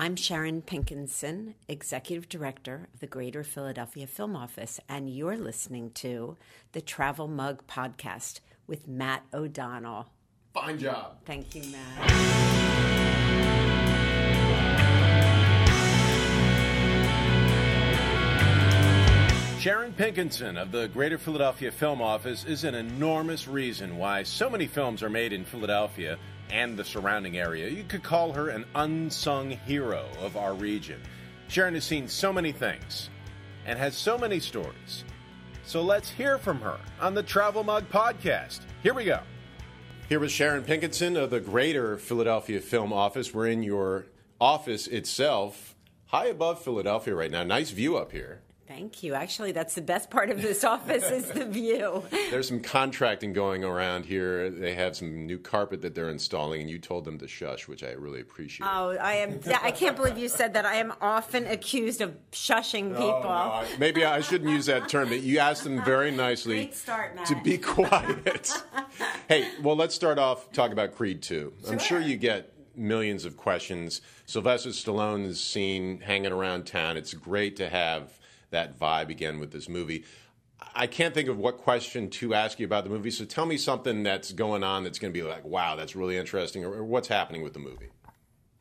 I'm Sharon Pinkenson, Executive Director of the Greater Philadelphia Film Office, and you're listening to the Travel Mug Podcast with Matt O'Donnell. Fine job. Thank you, Matt. Sharon Pinkenson of the Greater Philadelphia Film Office is an enormous reason why so many films are made in Philadelphia and the surrounding area. You could call her an unsung hero of our region. Sharon has seen so many things and has so many stories. So let's hear from her on the Travel Mug podcast. Here we go. Here with Sharon Pinkenson of the Greater Philadelphia Film Office. We're in your office itself, high above Philadelphia right now. Nice view up here. Thank you. Actually, that's the best part of this office is the view. There's some contracting going around here. They have some new carpet that they're installing, and you told them to shush, which I really appreciate. Oh, I am. I can't believe you said that. I am often accused of shushing oh, people. Oh, no, I- maybe I shouldn't use that term. But you asked them very nicely start, to be quiet. hey, well, let's start off talking about Creed 2. I'm sure you get millions of questions. Sylvester Stallone is seen hanging around town. It's great to have that vibe again with this movie. I can't think of what question to ask you about the movie, so tell me something that's going on that's going to be like, wow, that's really interesting, or, or what's happening with the movie.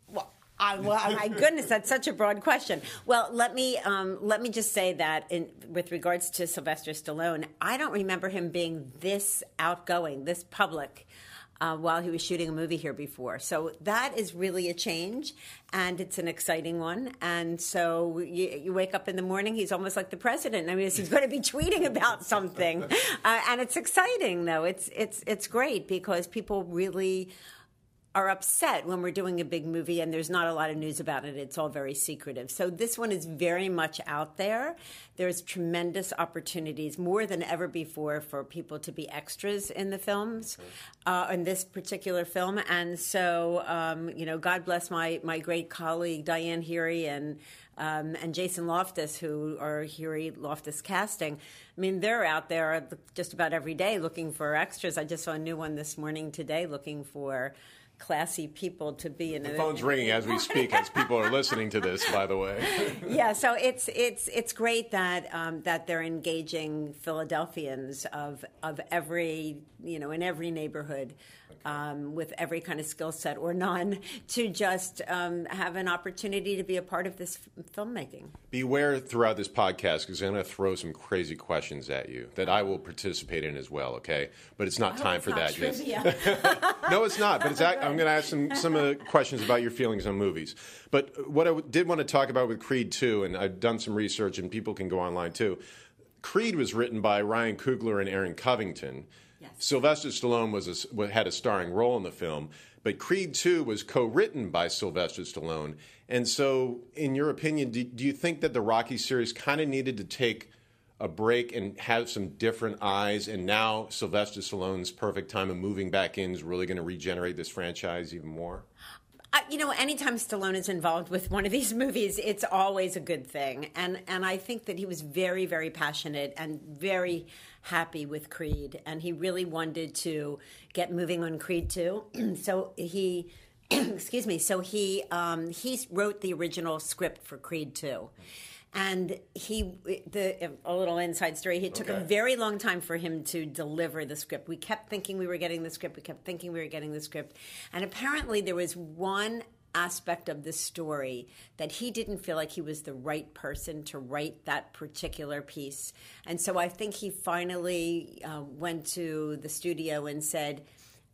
Well, well, my goodness, that's such a broad question. Well, let me um, let me just say that in, with regards to Sylvester Stallone, I don't remember him being this outgoing, this public. Uh, while he was shooting a movie here before. So that is really a change, and it's an exciting one. And so you, you wake up in the morning, he's almost like the president. I mean, he's going to be tweeting about something, uh, and it's exciting though. It's it's it's great because people really are upset when we're doing a big movie and there's not a lot of news about it. It's all very secretive. So this one is very much out there. There's tremendous opportunities, more than ever before, for people to be extras in the films, uh, in this particular film. And so, um, you know, God bless my my great colleague Diane Heery and. Um, and Jason Loftus, who are Heery Loftus casting. I mean, they're out there just about every day looking for extras. I just saw a new one this morning today looking for classy people to be in The phone's ringing as we speak, as people are listening to this, by the way. yeah, so it's it's it's great that um, that they're engaging Philadelphians of of every you know in every neighborhood. Um, with every kind of skill set or none, to just um, have an opportunity to be a part of this f- filmmaking. Beware throughout this podcast because I'm going to throw some crazy questions at you that I will participate in as well, okay? But it's not time for that yet. no, it's not. But it's act- I'm going to ask some some of the questions about your feelings on movies. But what I w- did want to talk about with Creed 2, and I've done some research, and people can go online too. Creed was written by Ryan Coogler and Aaron Covington. Yes. Sylvester Stallone was a had a starring role in the film, but Creed 2 was co-written by Sylvester Stallone. And so, in your opinion, do, do you think that the Rocky series kind of needed to take a break and have some different eyes? And now Sylvester Stallone's perfect time of moving back in is really going to regenerate this franchise even more? You know, anytime Stallone is involved with one of these movies, it's always a good thing. And and I think that he was very, very passionate and very happy with Creed, and he really wanted to get moving on Creed too. so he. excuse me. So he um, he wrote the original script for Creed 2. And he, the a little inside story. It took a very long time for him to deliver the script. We kept thinking we were getting the script. We kept thinking we were getting the script, and apparently there was one aspect of the story that he didn't feel like he was the right person to write that particular piece. And so I think he finally uh, went to the studio and said.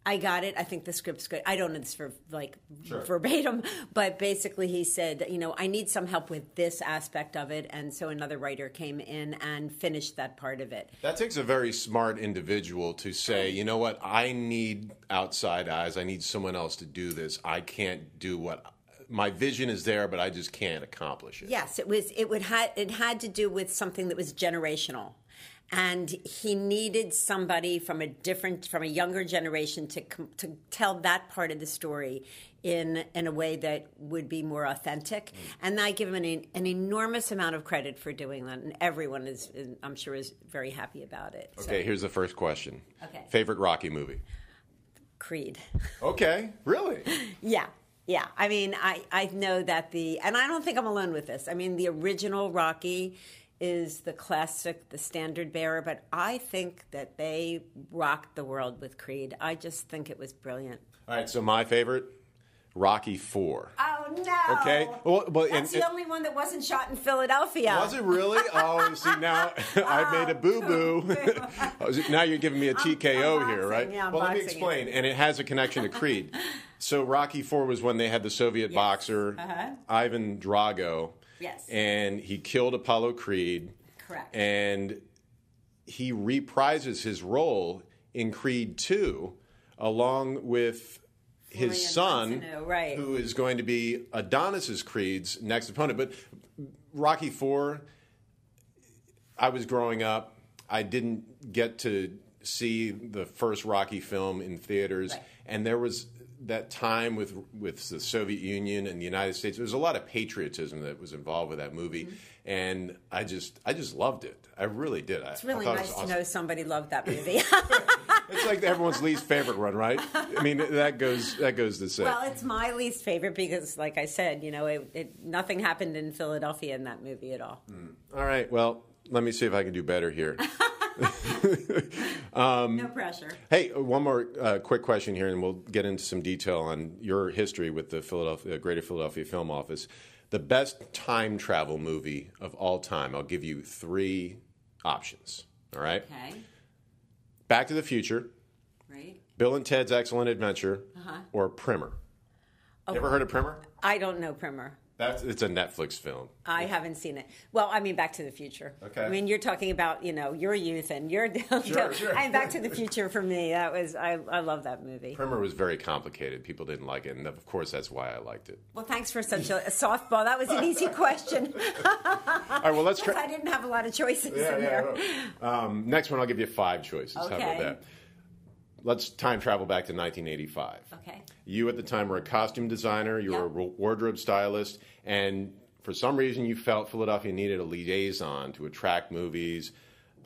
I got it. I think the script's good. I don't know this for like verbatim, but basically he said, you know, I need some help with this aspect of it, and so another writer came in and finished that part of it. That takes a very smart individual to say, you know what, I need outside eyes. I need someone else to do this. I can't do what my vision is there, but I just can't accomplish it. Yes, it was. It would had it had to do with something that was generational, and he needed somebody from a different, from a younger generation to to tell that part of the story in in a way that would be more authentic. Mm. And I give him an, an enormous amount of credit for doing that, and everyone is, I'm sure, is very happy about it. So, Okay, here's the first question. Okay. Favorite Rocky movie? Creed. Okay, really? Yeah. Yeah, I mean, I, I know that the, and I don't think I'm alone with this. I mean, the original Rocky is the classic, the standard bearer, but I think that they rocked the world with Creed. I just think it was brilliant. All right, so my favorite, Rocky Four. Oh no! Okay, well, well that's and- the only one that wasn't shot in Philadelphia. Was it really? Oh, see now I made a boo boo. Oh, now you're giving me a TKO I'm here, right? yeah, I'm well, let me explain. And it has a connection to Creed. so Rocky Four was when they had the Soviet boxer uh-huh. Ivan Drago. Yes. And he killed Apollo Creed. Correct. And he reprises his role in Creed Two, along with his son, Munteanu, oh, right. who is going to be Adonis's Creed's next opponent. But Rocky Four, I was growing up. I didn't get to see the first Rocky film in theaters, Right. and there was that time with with the Soviet Union and the United States. There was a lot of patriotism that was involved with that movie, Mm-hmm. and I just I just loved it. I really did. It's really nice to know somebody loved that movie. It's like everyone's least favorite one, right? I mean, that goes that goes to say. well, it's my least favorite because, like I said, you know, it, it, nothing happened in Philadelphia in that movie at all. All right. Well, let me see if I can do better here. no pressure. Hey, one more uh, quick question here, and we'll get into some detail on your history with the Philadelphia, Greater Philadelphia Film Office. The best time travel movie of all time. I'll give you three options. All right. Okay, Back to the Future, right. Bill and Ted's Excellent Adventure, Uh-huh. or Primer. Oh. You ever heard of Primer? I don't know Primer. That's it's a Netflix film. I haven't seen it. Well, I mean, Back to the Future. Okay. I mean, you're talking about you know your youth and your. Sure, sure. Mean, Back to the Future for me. That was I. I love that movie. Primer was very complicated. People didn't like it, and of course that's why I liked it. Well, thanks for such a, a softball. That was an easy question. All right. Well, let's try. I didn't have a lot of choices Yeah, in yeah. there. Um, next one, I'll give you five choices. How Okay. about that? Let's time travel back to 1985. Okay. You at the time were a costume designer, you were a wardrobe stylist, and for some reason you felt Philadelphia needed a liaison to attract movies,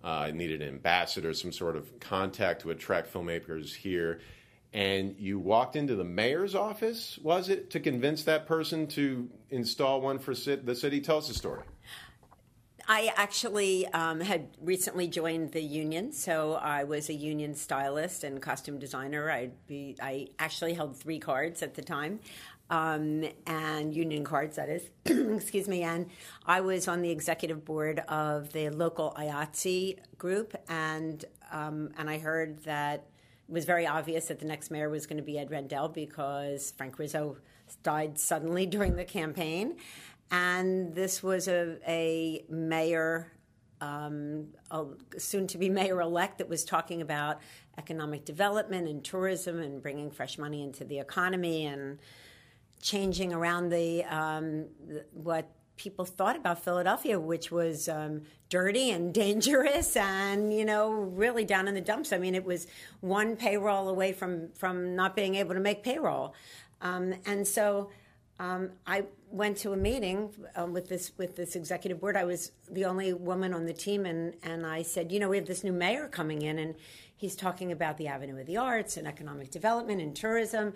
uh, needed an ambassador, some sort of contact to attract filmmakers here. And you walked into the mayor's office, was it, to convince that person to install one for ci- the city? Tell us the story. I actually um, had recently joined the union, so I was a union stylist and costume designer. I'd be, I actually held three cards at the time, um, and union cards, that is. Excuse me. And I was on the executive board of the local IATSE group, and um, and I heard that it was very obvious that the next mayor was going to be Ed Rendell because Frank Rizzo died suddenly during the campaign. And this was a, a mayor, um, a soon to be mayor elect, that was talking about economic development and tourism and bringing fresh money into the economy and changing around the, um, what people thought about Philadelphia, which was um, dirty and dangerous, and you know, really down in the dumps. I mean, it was one payroll away from from not being able to make payroll, um, and so. Um, I went to a meeting um, with this with this executive board. I was the only woman on the team, and and I said, you know, we have this new mayor coming in, and he's talking about the Avenue of the Arts and economic development and tourism,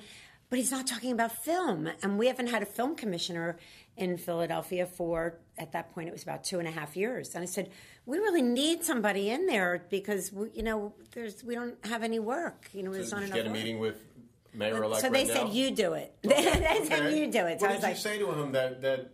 but he's not talking about film. And we haven't had a film commissioner in Philadelphia for at that point it was about two and a half years. And I said, we really need somebody in there because we, you know there's we don't have any work. You know, there's not enough. get a work. meeting with Mayor-elect So they Rendell? said you do it. they said Okay. you do it. So What I did was you like, say to him that that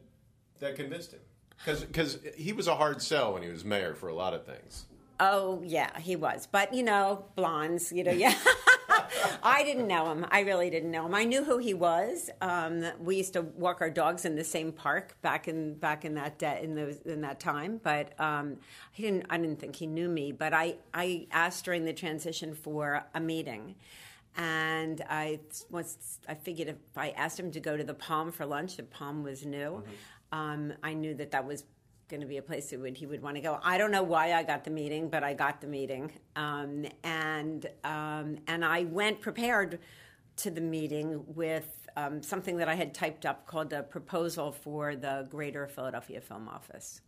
that convinced him? Because he was a hard sell when he was mayor for a lot of things. Oh yeah, he was. But you know, blondes, you know, yeah. I didn't know him. I really didn't know him. I knew who he was. Um, we used to walk our dogs in the same park back in back in that de- in those in that time. But um, he didn't. I didn't think he knew me. But I I asked during the transition for a meeting. And I once I figured if I asked him to go to the Palm for lunch, the Palm was new. Um, I knew that that was going to be a place that would, he would want to go. I don't know why I got the meeting, but I got the meeting, um, and um, and I went prepared to the meeting with um, something that I had typed up called a proposal for the Greater Philadelphia Film Office.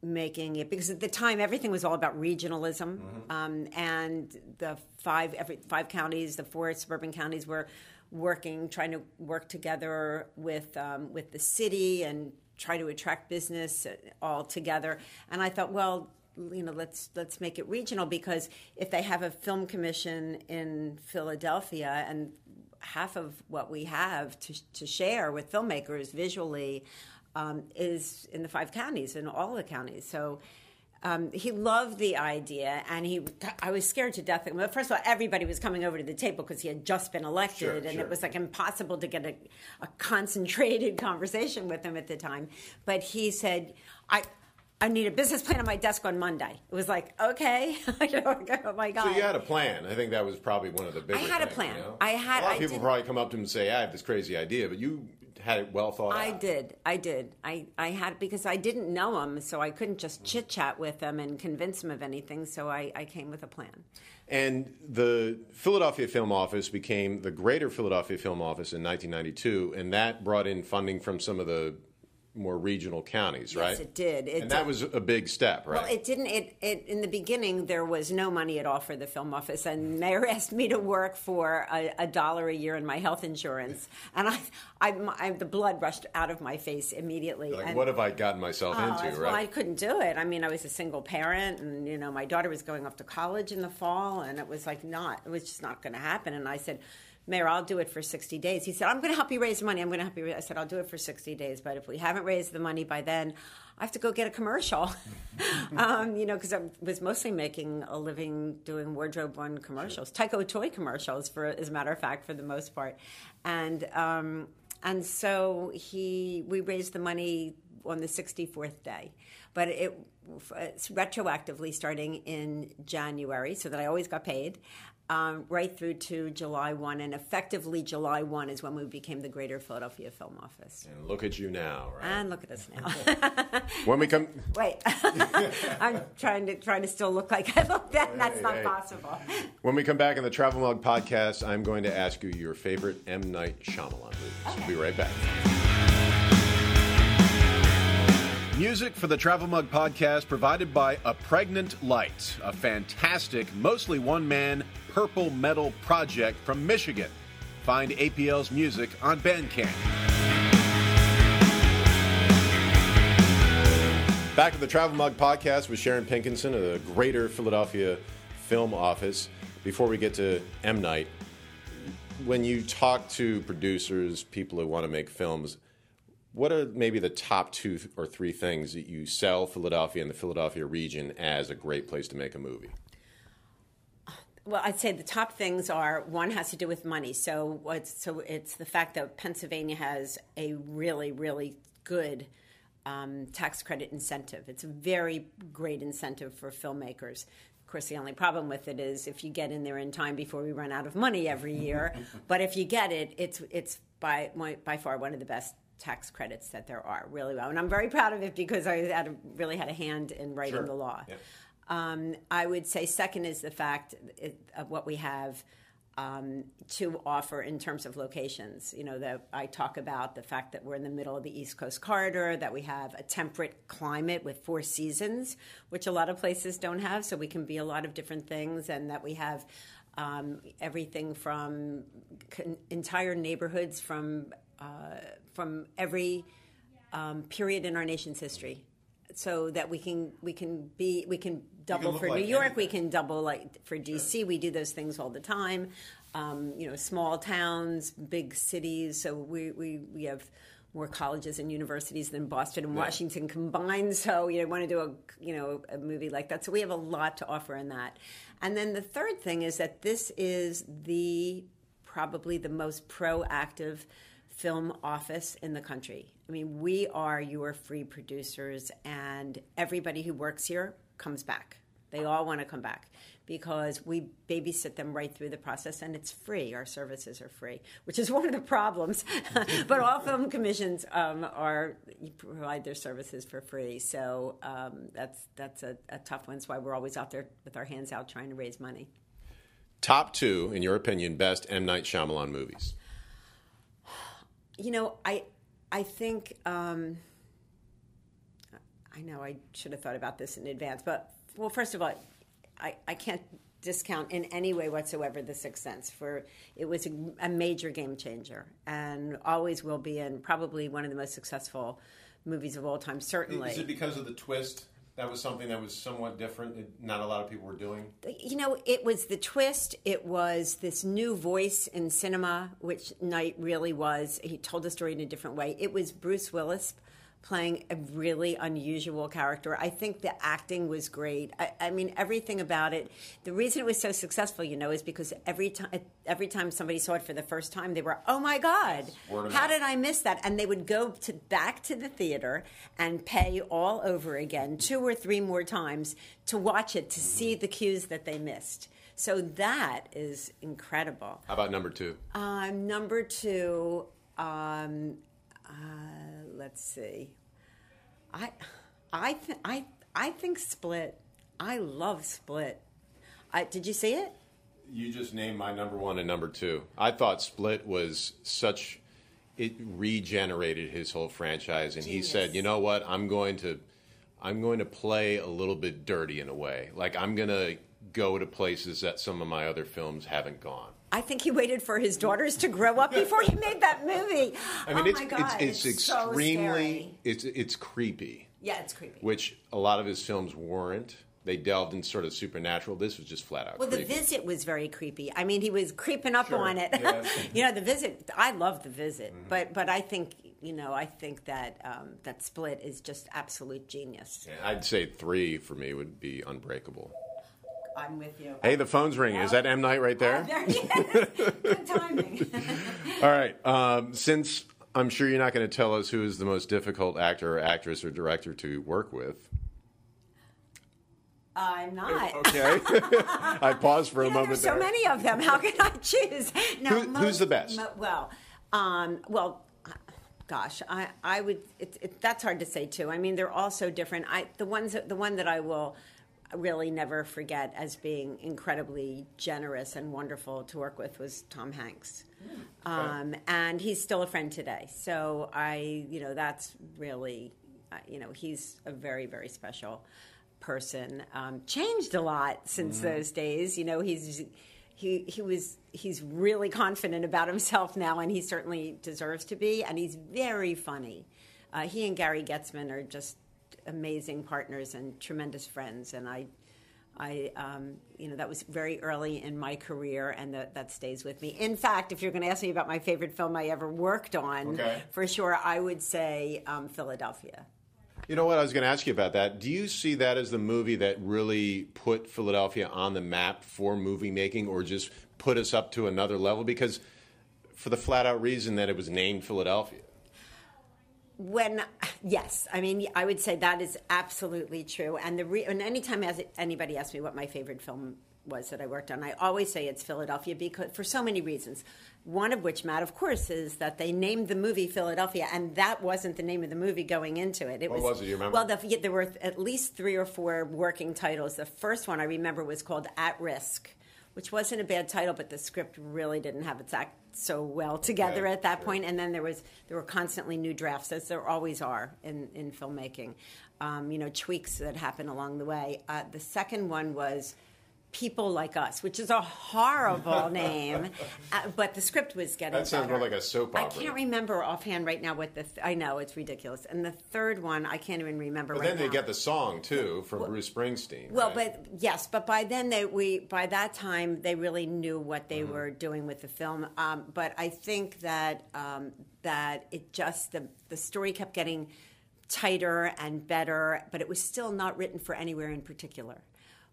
Making it because at the time everything was all about regionalism, um, and the five every five counties, the four suburban counties were working, trying to work together with um, with the city and try to attract business uh, all together. And I thought, well, you know, let's let's make it regional because if they have a film commission in Philadelphia and half of what we have to, to share with filmmakers visually um, is in the five counties, in all the counties. So um, he loved the idea, and he. I was scared to death. Well, first of all, everybody was coming over to the table because he had just been elected, Sure, and sure. it was like impossible to get a, a concentrated conversation with him at the time. But he said, "I." I need a business plan on my desk on Monday. It was like, okay, You know, oh my god. So you had a plan. I think that was probably one of the bigger. I had a plan. you know? I had- A lot of I people did- probably come up to him and say, "I have this crazy idea," but you had it well thought I out. did. I did. I, I had because I didn't know him, so I couldn't just mm-hmm. chit chat with him and convince him of anything. So I, I came with a plan. And the Philadelphia Film Office became the Greater Philadelphia Film Office in 1992, and that brought in funding from some of the more regional counties, right? Yes, it did. It and that did. was a big step, right? Well, it didn't. It, it in the beginning there was no money at all for the film office, and Mayor asked me to work for a, a dollar a year in my health insurance, and I, I, I, the blood rushed out of my face immediately. like, and, what have I gotten myself Oh, into, that's- right? Well, I couldn't do it. I mean, I was a single parent, and you know, my daughter was going off to college in the fall, and it was like not. It was just not going to happen. And I said, Mayor, I'll do it for sixty days. He said, I'm going to help you raise money. I'm going to help you. Raise. I said, I'll do it for sixty days, but if we haven't raised the money by then, I have to go get a commercial. um, you know, because I was mostly making a living doing wardrobe one commercials, Tyco toy commercials, for as a matter of fact, for the most part, and. Um, and so he, we raised the money on the 64th day, but it it's retroactively starting in January, so that I always got paid, um, right through to July 1, and effectively July 1 is when we became the Greater Philadelphia Film Office. and look at you now, right? And look at us now. when we come, Wait, I'm trying to trying to still look like I look then. That's Hey, not hey. possible. when we come back in the Travel Mug podcast, I'm going to ask you your favorite M Night Shyamalan movies. We'll be right back. Music for the Travel Mug podcast provided by A Pregnant Light, a fantastic, mostly one man purple metal project from Michigan. Find APL's music on Bandcamp. Back at the Travel Mug podcast with Sharon Pinkenson of the Greater Philadelphia Film Office. Before we get to M Night, when you talk to producers, people who want to make films, what are maybe the top two or three things that you sell Philadelphia and the Philadelphia region as a great place to make a movie? Well, I'd say the top things are one has to do with money. So what's so it's the fact that Pennsylvania has a really really good um, tax credit incentive. It's a very great incentive for filmmakers. Of course, the only problem with it is if you get in there in time before we run out of money every year. but if you get it, it's it's by by far one of the best tax credits that there are. Really well, and I'm very proud of it because I had a, really had a hand in writing Sure. the law. Yeah. Um, I would say second is the fact of what we have um, to offer in terms of locations. You know, that I talk about the fact that we're in the middle of the East Coast corridor, that we have a temperate climate with four seasons, which a lot of places don't have. So we can be a lot of different things, and that we have um, everything from con- entire neighborhoods from from every um, period in our nation's history so that we can we can be we can double look for like New York, we can double like for DC. We do those things all the time. Um, you know, small towns, big cities. So we we, we have more colleges and universities than Boston and Washington combined. So you know, want to do a you know a movie like that. So we have a lot to offer in that. And then the third thing is that this is the probably the most proactive film office in the country. I mean, we are your free producers, and everybody who works here comes back. They all want to come back because we babysit them right through the process, and it's free. Our services are free, which is one of the problems. but all film commissions um, are you provide their services for free, so um, that's that's a, a tough one. That's why we're always out there with our hands out trying to raise money. Top two, in your opinion, best M. Night Shyamalan movies. You know, I I think um, I know I should have thought about this in advance, but well, first of all, I, I can't discount in any way whatsoever The Sixth Sense. For it was a, a major game changer, and always will be, and probably one of the most successful movies of all time. Certainly, Is it because of the twist? That was something that was somewhat different. Not a lot of people were doing. you know, it was the twist. It was this new voice in cinema, which Night really was. He told the story in a different way. It was Bruce Willis playing a really unusual character. I think the acting was great. I, I mean, everything about it. The reason it was so successful, you know, is because every time every time somebody saw it for the first time, they were, "Oh my God, how did I miss that?" And they would go to back to the theater and pay all over again, two or three more times, to watch it to see the cues that they missed. So that is incredible. How about number two? Um, number two, um, uh, let's see. I, I, th- I, I think Split. I love Split. I, did you see it? You just named my number one and number two. I thought Split was such. It regenerated his whole franchise, and he said, "You know what? I'm going to, I'm going to play a little bit dirty in a way. Like I'm going to go to places that some of my other films haven't gone." I think he waited for his daughters to grow up before he made that movie. I mean, oh it's, God, it's it's so extremely scary. it's it's creepy, yeah, it's creepy. which a lot of his films weren't. They delved in sort of supernatural. This was just flat out Well, the visit was very creepy. I mean, he was creeping up Sure. on it. Yeah. you know, the visit. I love the visit, Mm-hmm. but but I think you know, I think that um, that split is just absolute genius. I'd say three for me would be Unbreakable. I'm with you. Hey, the phone's ringing. Is that M Night right there? There he is. Good timing. All right. Um, since I'm sure you're not going to tell us who is the most difficult actor or actress or director to work with. I'm not. Okay. I paused for a You know, moment there's so there. many of them. How can I choose? No, Who- who's the best? mo- well, um, well, gosh, I, I would. It, it, that's hard to say too. I mean, they're all so different. I the ones that- the one that I will really never forget as being incredibly generous and wonderful to work with was Tom Hanks. Um, and he's still a friend today. So I, you know, that's really, uh, you know, he's a very, very special person. Um, changed a lot since those days. You know, he's he he was he's really confident about himself now, and he certainly deserves to be. And he's very funny. Uh, he and Gary Goetzman are just amazing partners and tremendous friends. And I. I, um, you know, that was very early in my career, and that, that stays with me. In fact, if you're going to ask me about my favorite film I ever worked on, Okay. for sure, I would say um, Philadelphia. You know what? I was going to ask you about that. Do you see that as the movie that really put Philadelphia on the map for movie making or just put us up to another level? Because for the flat out reason that it was named Philadelphia. When yes, I mean I would say that is absolutely true. And the re, and anytime as anybody asks me what my favorite film was that I worked on, I always say it's Philadelphia because for so many reasons. One of which, Matt, of course, is that they named the movie Philadelphia, and that wasn't the name of the movie going into it. It What was it? Do you remember? Well, the, there were at least three or four working titles. The first one I remember was called At Risk, which wasn't a bad title, but the script really didn't have its act so well together Okay, at that point. And then there was there were constantly new drafts, as there always are in in filmmaking. Um, you know, tweaks that happen along the way. Uh, the second one was. People Like Us, which is a horrible name, uh, but the script was getting That sounds better. more like a soap opera. I can't remember offhand right now what the. Th- I know it's ridiculous. And the third one, I can't even remember But right then they now. get the song too from Bruce Springsteen. Well, right? but yes, but by then they we by that time they really knew what Mm-hmm. they were doing with the film. Um, but I think that um, that it just the the story kept getting tighter and better, but it was still not written for anywhere in particular.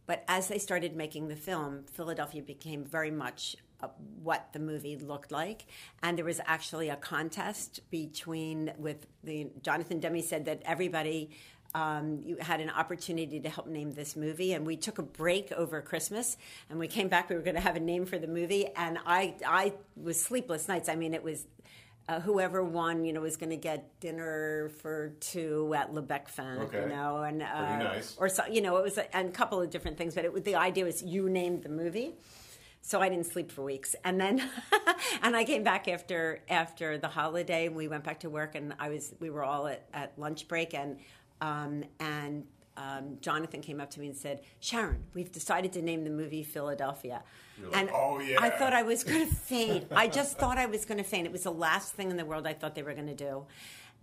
But as they started making the film, Philadelphia became very much uh, what the movie looked like, and there was actually a contest between with the Jonathan Demme said that everybody um, you had an opportunity to help name this movie, and we took a break over Christmas, and we came back. We were going to have a name for the movie, and I I was sleepless nights. I mean, it was. Uh, whoever won, you know, was going to get dinner for two at Le Bec-Fin, Okay. you know, and uh, nice. or so, you know, it was a, and a couple of different things. But it the idea was you named the movie, so I didn't sleep for weeks, and then and I came back after after the holiday. and We went back to work, and I was we were all at, at lunch break, and um, and um, Jonathan came up to me and said, "Sharon, we've decided to name the movie Philadelphia." like, and "Oh, yeah." I thought I was going to faint. I just thought I was going to faint. It was the last thing in the world I thought they were going to do,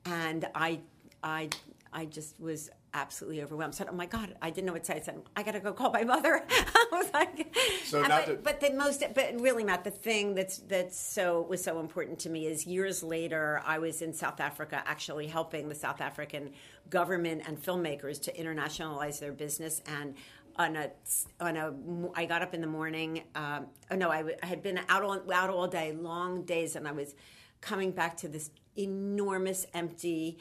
and I, I, I just was absolutely overwhelmed. I said, "Oh my God, I didn't know what to say." I said, "I got to go call my mother." I was like, So not but, to- but the most, but really, Matt, the thing that's that's so was so important to me is years later, I was in South Africa, actually helping the South African government and filmmakers to internationalize their business and. On a, on a, I got up in the morning. Um, oh no, I, w- I had been out all out all day, long days, and I was coming back to this enormous empty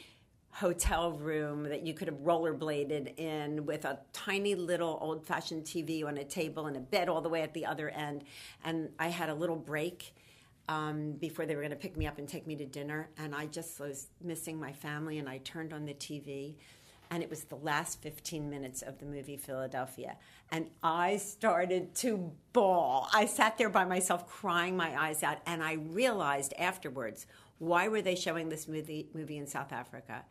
hotel room that you could have rollerbladed in with a tiny little old fashioned TV on a table and a bed all the way at the other end. And I had a little break um, before they were going to pick me up and take me to dinner. And I just was missing my family. And I turned on the TV. And it was the last 15 minutes of the movie Philadelphia. And I started to bawl. I sat there by myself crying my eyes out. And I realized afterwards why were they showing this movie, movie in South Africa?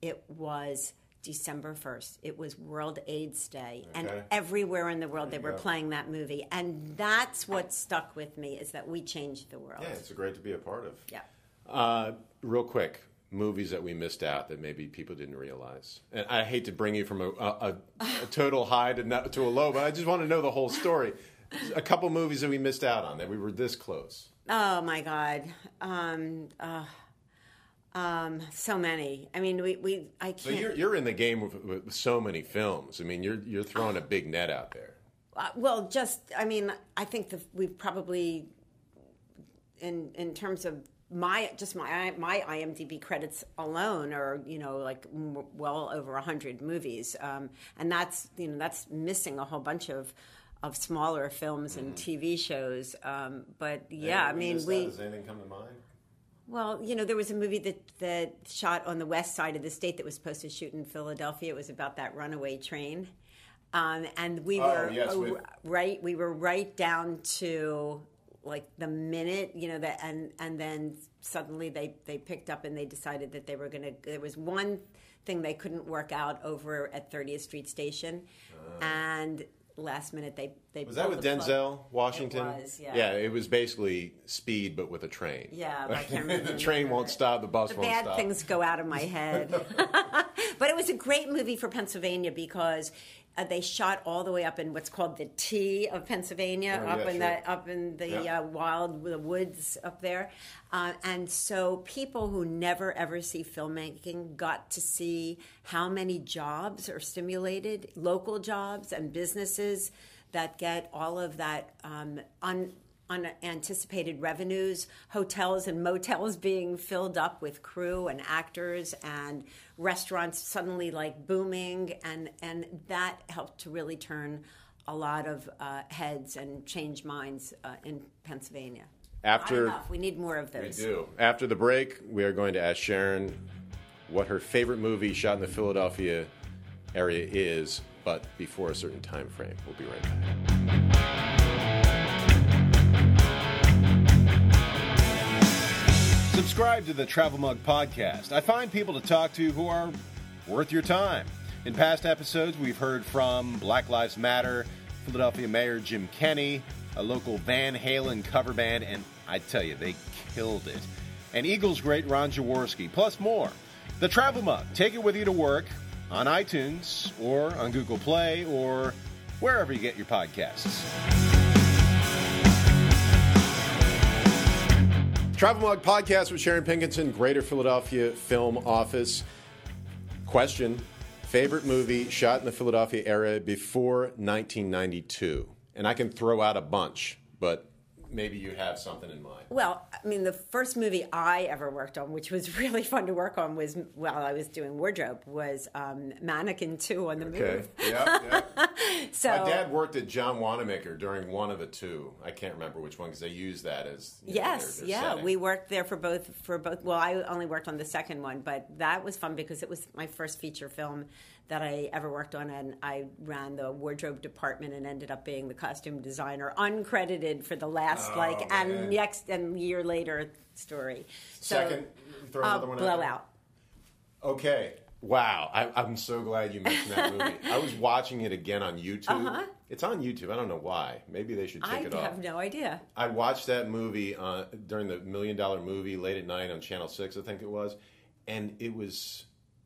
It was December 1st. It was World AIDS Day. And everywhere in the world they were go. playing that movie. And that's what stuck with me is that we changed the world. Yeah, it's great to be a part of. Yeah. Uh, real quick, movies that we missed out that maybe people didn't realize. And I hate to bring you from a, a, a, a total high to, not, to a low, but I just want to know the whole story. A couple movies that we missed out on that we were this close. Oh my God. Um, uh, um, so many. I mean, we, we I So can't. you're, you're in the game with, with so many films. I mean, you're you're throwing a big net out there. Uh, well, just I mean, I think the, we've probably, in in terms of my just my my IMDb credits alone are you know like m- well over a hundred movies, um, and that's you know that's missing a whole bunch of of smaller films and TV shows. Um, but yeah, I mean we. Does anything come to mind? Well, you know, there was a movie that that shot on the west side of the state that was supposed to shoot in Philadelphia. It was about that runaway train, um, and we Oh, were yes, uh, with- right. We were right down to like the minute, you know, that and and then suddenly they they picked up and they decided that they were going to. There was one thing they couldn't work out over at 30th Street Station, and last minute they they. Was that with the plug. Denzel Washington? It was, yeah. Yeah, it was basically speed, but with a train. Yeah, I can't remember the train won't it. stop. The bus the won't stop. bad things go out of my head. but it was a great movie for Pennsylvania because uh, they shot all the way up in what's called the T of Pennsylvania, Oh, up yeah, in sure. the up in the Yeah. uh, wild the woods up there, uh, and so people who never ever see filmmaking got to see how many jobs are stimulated, local jobs and businesses that get all of that um, un, unanticipated revenues, hotels and motels being filled up with crew and actors, and restaurants suddenly like booming, and and that helped to really turn a lot of uh, heads and change minds uh, in Pennsylvania. After- enough. we need more of those. We do. After the break, we are going to ask Sharon what her favorite movie shot in the Philadelphia area is, but before a certain time frame. We'll be right back. Subscribe to the Travel Mug Podcast. I find people to talk to who are worth your time. In past episodes, we've heard from Black Lives Matter, Philadelphia Mayor Jim Kenney, a local Van Halen cover band, and I tell you, they killed it. And Eagles great Ron Jaworski, plus more. The Travel Mug. Take it with you to work on iTunes or on Google Play or wherever you get your podcasts. Travel Mug Podcast with Sharon Pinkenson, Greater Philadelphia Film Office. Question Favorite movie shot in the Philadelphia area before 1992? And I can throw out a bunch, but maybe you have something in mind. Well, I mean, the first movie I ever worked on, which was really fun to work on, was while I was doing wardrobe, was um, Mannequin Two on the movie. Okay. Move. Yeah, yeah. So My dad worked at John Wanamaker during one of the two. I can't remember which one because they used that as you know, Yes, their- their yeah, setting. we worked there for both for both. Well, I only worked on the second one, but that was fun because it was my first feature film that I ever worked on, and I ran the wardrobe department and ended up being the costume designer, uncredited for the last Oh, like man. and next and year later story. So, Second, throw uh, another one out there. blowout. Okay, Wow, I, I'm so glad you mentioned that movie. I was watching it again on YouTube. Uh-huh. It's on YouTube. I don't know why. Maybe they should take I it off. I have no idea. I watched that movie uh, during the Million Dollar Movie late at night on Channel Six, I think it was, and it was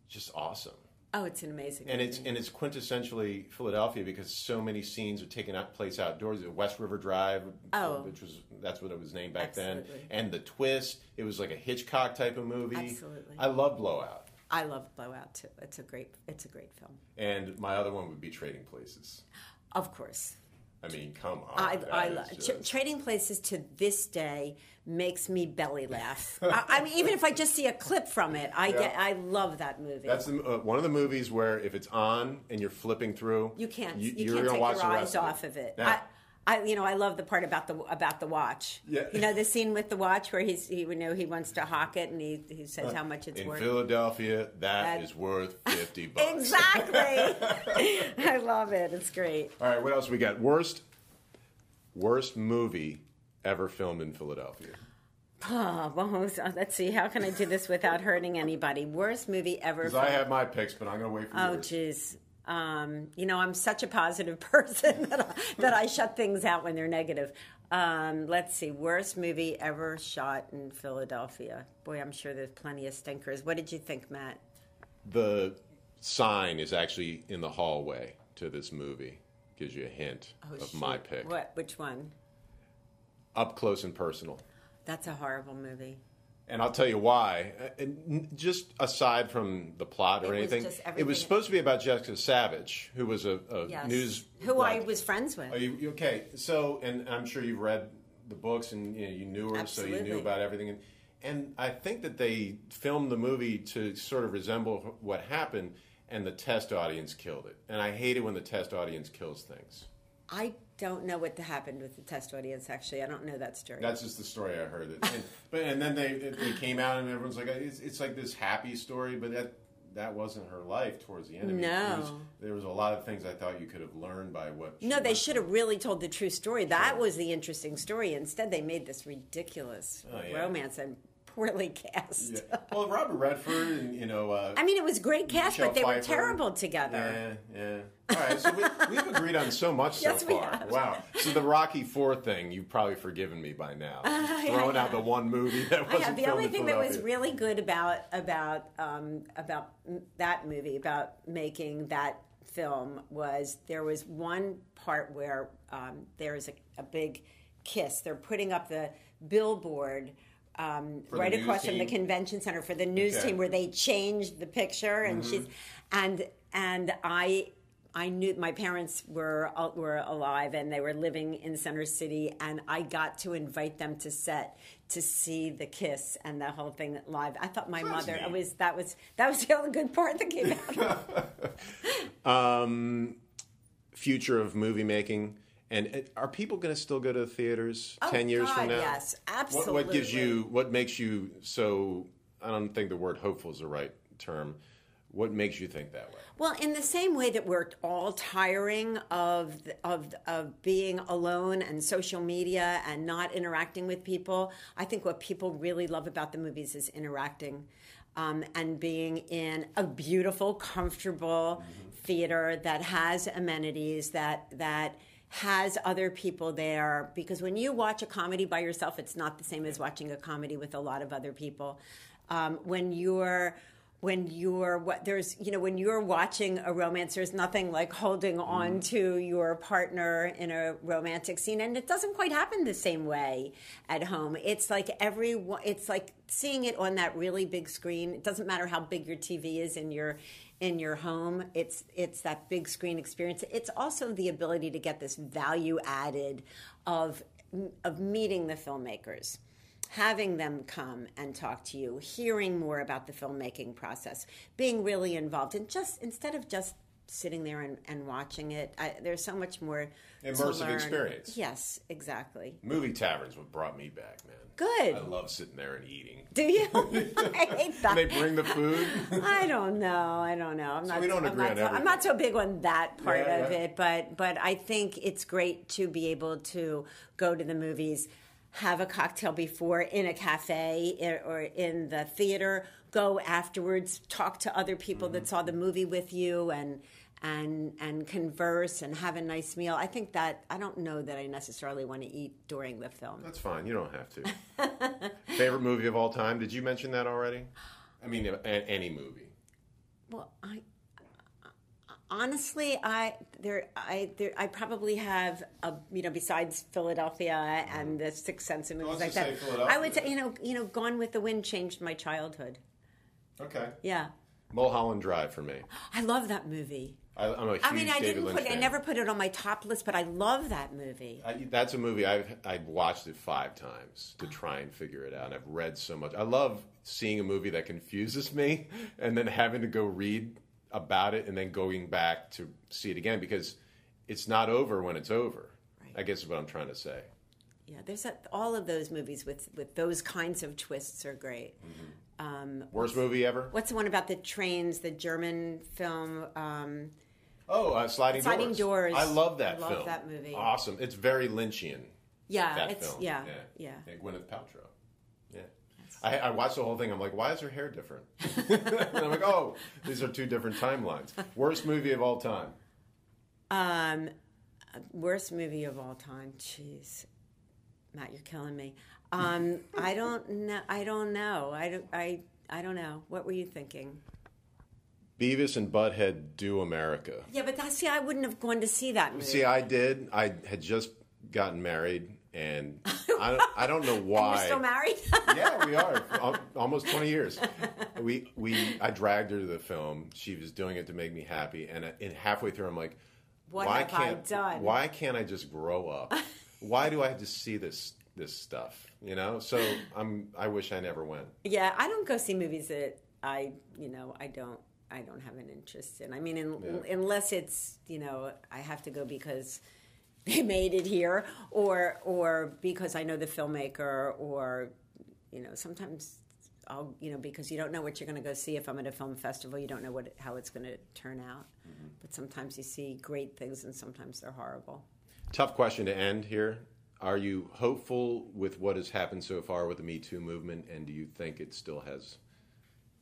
just awesome. Oh, it's an amazing. And movie. it's and it's quintessentially Philadelphia because so many scenes are taken out place outdoors at West River Drive, Oh. which was that's what it was named back then. Absolutely. And the twist, it was like a Hitchcock type of movie. Absolutely. I love Blowout. I love Blowout too. It's a great. It's a great film. And my other one would be Trading Places. Of course. I mean, come on. I, I just- Tra- Trading Places to this day makes me belly laugh. I, I mean, even if I just see a clip from it, I get. I love that movie. That's the, uh, one of the movies where if it's on and you're flipping through, you can't. You, you're can't gonna take watch your eyes off of it. Now, I, you know, I love the part about the about the watch. Yeah. You know the scene with the watch where he's he you know he wants to hawk it and he, he says uh, how much it's in worth. Philadelphia, That- is worth fifty bucks. Exactly. I love it. It's great. All right, what else we got? Worst, worst movie ever filmed in Philadelphia. Oh, well, uh, let's see. How can I do this without hurting anybody? Worst movie ever. Because I have my picks, but I'm going to wait for Oh, yours. jeez. Um, you know, I'm such a positive person that I, that I shut things out when they're negative. Um, let's see. Worst movie ever shot in Philadelphia. Boy, I'm sure there's plenty of stinkers. What did you think, Matt? The sign is actually in the hallway to this movie. Gives you a hint Oh, of my pick. What? Which one? Up close and personal. That's a horrible movie. And I'll tell you why. Uh, and Just aside from the plot or It was anything, just it was supposed to be about Jessica Savitch, who was a, a Yes. news. Who I was friends with. You okay? So, and I'm sure you've read the books and you, know, you knew her, so you knew about everything. And, and I think that they filmed the movie to sort of resemble what happened, and the test audience killed it. And I hate it when the test audience kills things. I don't know what happened with the test audience. Actually, I don't know that story. That's just the story I heard. It. And, but and then they they came out and everyone's like, it's, it's like this happy story, but that that wasn't her life towards the end. Mean, No. it was- there was a lot of things I thought you could have learned by what. no, they should have really told the true story. That was the interesting story. Instead, they made this ridiculous Oh, yeah. romance and poorly cast. Yeah. Well, Robert Redford and you know. Uh, I mean, it was great cast, Michelle but they were terrible together. Yeah, yeah. All right, so we, we've agreed on so much Yes, so we far. have. Wow. So the Rocky Four thing, you've probably forgiven me by now. Throwing out the one movie that wasn't have the only thing that was really good about about um, about that movie about making that film was there was one part where um, there is a, a big kiss. They're putting up the billboard. Um, right across from the convention center for the news Okay. team, where they changed the picture, and she's and and I I knew my parents were were alive and they were living in Center City, and I got to invite them to set to see the kiss and the whole thing live. I thought my That's mother neat. was that was that was the only good part that came out. um, future of movie making. And uh, are people going to still go to the theaters Oh, ten years God, from now? yes, What, what gives you? What makes you so? I don't think the word hopeful is the right term. What makes you think that way? Well, in the same way that we're all tiring of of of being alone and social media and not interacting with people, I think what people really love about the movies is interacting um, and being in a beautiful, comfortable theater that has amenities that that has other people there because when you watch a comedy by yourself it's not the same as watching a comedy with a lot of other people. Um, when you're when you're what there's you know when you're watching a romance there's nothing like holding on to your partner in a romantic scene and it doesn't quite happen the same way at home. It's like every it's like seeing it on that really big screen. It doesn't matter how big your tv is in your in your home it's it's that big screen experience. It's also the ability to get this value added of of meeting the filmmakers having them come and talk to you, hearing more about the filmmaking process, being really involved, and just instead of just sitting there and, and watching it, I, there's so much more Immersive experience. Yes, exactly. Movie taverns what brought me back, man. Good. I love sitting there and eating. Do you? I hate that. They bring the food. I don't know. I don't know. I'm not. we don't I'm agree not on so, I'm not so big on that part Yeah, of yeah. it, but but I think it's great to be able to go to the movies, have a cocktail before in a cafe or in the theater, go afterwards, talk to other people Mm-hmm. that saw the movie with you, and and and converse and have a nice meal. I think that I don't know that I necessarily want to eat during the film. That's fine. You don't have to. Favorite movie of all time? Did you mention that already? I mean, a, any movie. Well, I honestly, I there, I there, I probably have a you know besides Philadelphia and mm-hmm. the Sixth Sense and movies like that. I would say you know you know Gone with the Wind changed my childhood. Okay. Yeah, Mulholland Drive for me. I love that movie. I, I'm a huge I mean, I David didn't Lynch put I never put it on my top list, but I love that movie. I, that's a movie I've I've watched it five times to try and figure it out. And I've read so much. I love seeing a movie that confuses me and then having to go read about it and then going back to see it again because it's not over when it's over. Right. I guess is what I'm trying to say. Yeah, there's a, all of those movies with with those kinds of twists are great. Mm-hmm. Worst movie ever? What's the one about the trains? The German film. Um, Oh, uh, Sliding, Sliding Doors. Doors. I love that I love film. that movie. Awesome. It's very Lynchian. yeah, that it's film. yeah, yeah. Gwyneth Paltrow. Yeah. I, I watched the whole thing. I'm like, why is her hair different? and I'm like, oh, these are two different timelines. Worst movie of all time. Um, worst movie of all time. Jeez, Matt, you're killing me. Um, I don't know. I don't know. I don't. I. I don't know. What were you thinking? Beavis and Butthead Do America. Yeah, but that, see, I wouldn't have gone to see that movie. See, I did. I had just gotten married, and I, don't- I don't know why. You're still married? yeah, we are almost twenty years. We we I dragged her to the film. She was doing it to make me happy, and, I- and halfway through, I'm like, What why can't done? why can't I just grow up? why do I have to see this this stuff? You know. So I'm. I wish I never went. yeah, I don't go see movies that I, you know, I don't. I don't have an interest in. I mean, in, Yeah. unless it's, you know, I have to go because they made it here, or or because I know the filmmaker, or you know, sometimes I'll, you know, because you don't know what you're going to go see. If I'm at a film festival, you don't know what how it's going to turn out. Mm-hmm. But sometimes you see great things, and sometimes they're horrible. Tough question to end here. Are you hopeful with what has happened so far with the Me Too movement, and do you think it still has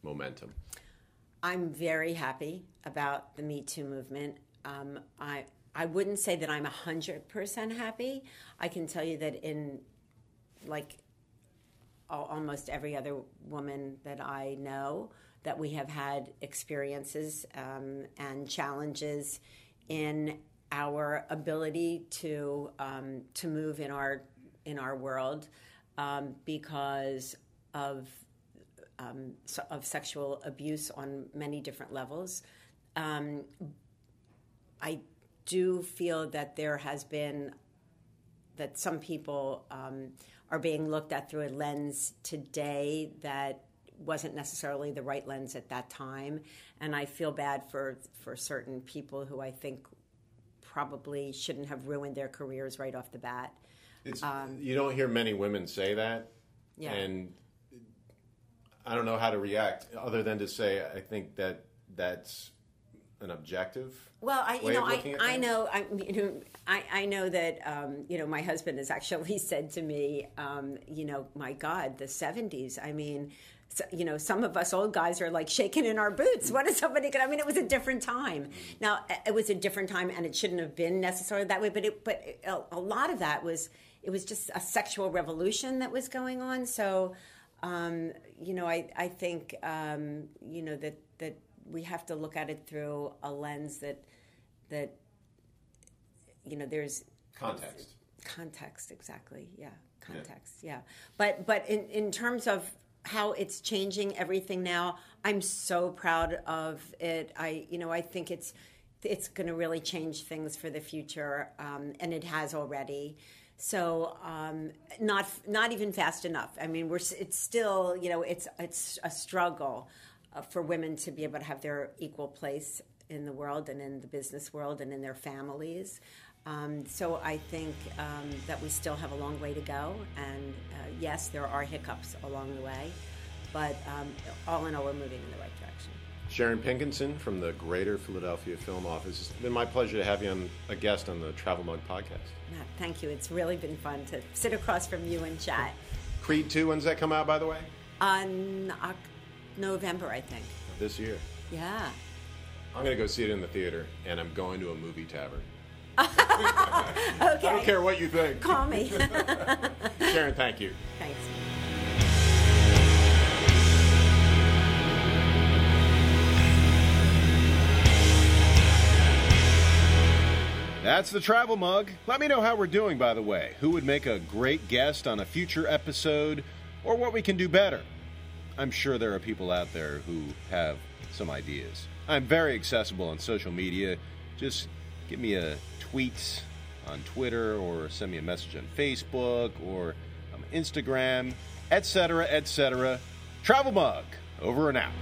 momentum? I'm very happy about the Me Too movement. Um, I I wouldn't say that I'm hundred percent happy. I can tell you that in like almost every other woman that I know, that we have had experiences um, and challenges in our ability to um, to move in our in our world um, because of um, of sexual abuse on many different levels. Um, I do feel that there has been that some people um, are being looked at through a lens today that wasn't necessarily the right lens at that time, and I feel bad for for certain people who I think probably shouldn't have ruined their careers right off the bat. It's, you don't hear many women say that, Um, Yeah. and I don't know how to react other than to say I think that that's an objective. Well, I you know I, I know I you know I, I know that um, you know my husband has actually said to me um, you know my God the seventies I mean so, you know some of us old guys are like shaking in our boots. What is somebody gonna I mean it was a different time. Now it was a different time and it shouldn't have been necessarily that way but it but a, a lot of that was it was just a sexual revolution that was going on. So um, you know I I think um, you know that that we have to look at it through a lens that that you know there's Context. context exactly. Yeah. context yeah, but but in in terms of how it's changing everything now. I'm so proud of it. I you know i think it's it's going to really change things for the future um, and it has already. So um, not not even fast enough. I mean we're it's still you know it's it's a struggle uh, for women to be able to have their equal place in the world and in the business world and in their families. Um, so I think um, that we still have a long way to go. And uh, yes, there are hiccups along the way, but um, all in all, we're moving in the right direction. Sharon Pinkenson from the Greater Philadelphia Film Office. It's been my pleasure to have you on a guest on the Travel Mug podcast. Thank you. It's really been fun to sit across from you and chat. Creed 2, when's that come out, by the way? On November, I think. This year. Yeah. I'm going to go see it in the theater, and I'm going to a movie tavern. Okay. I don't care what you think. Call me. Sharon, thank you. Thanks. That's the travel mug. Let me know how we're doing, by the way. Who would make a great guest on a future episode, or what we can do better. I'm sure there are people out there who have some ideas. I'm very accessible on social media. Just give me a tweet on Twitter, or send me a message on Facebook, or on Instagram, etc., etc. Travel mug. Over and out.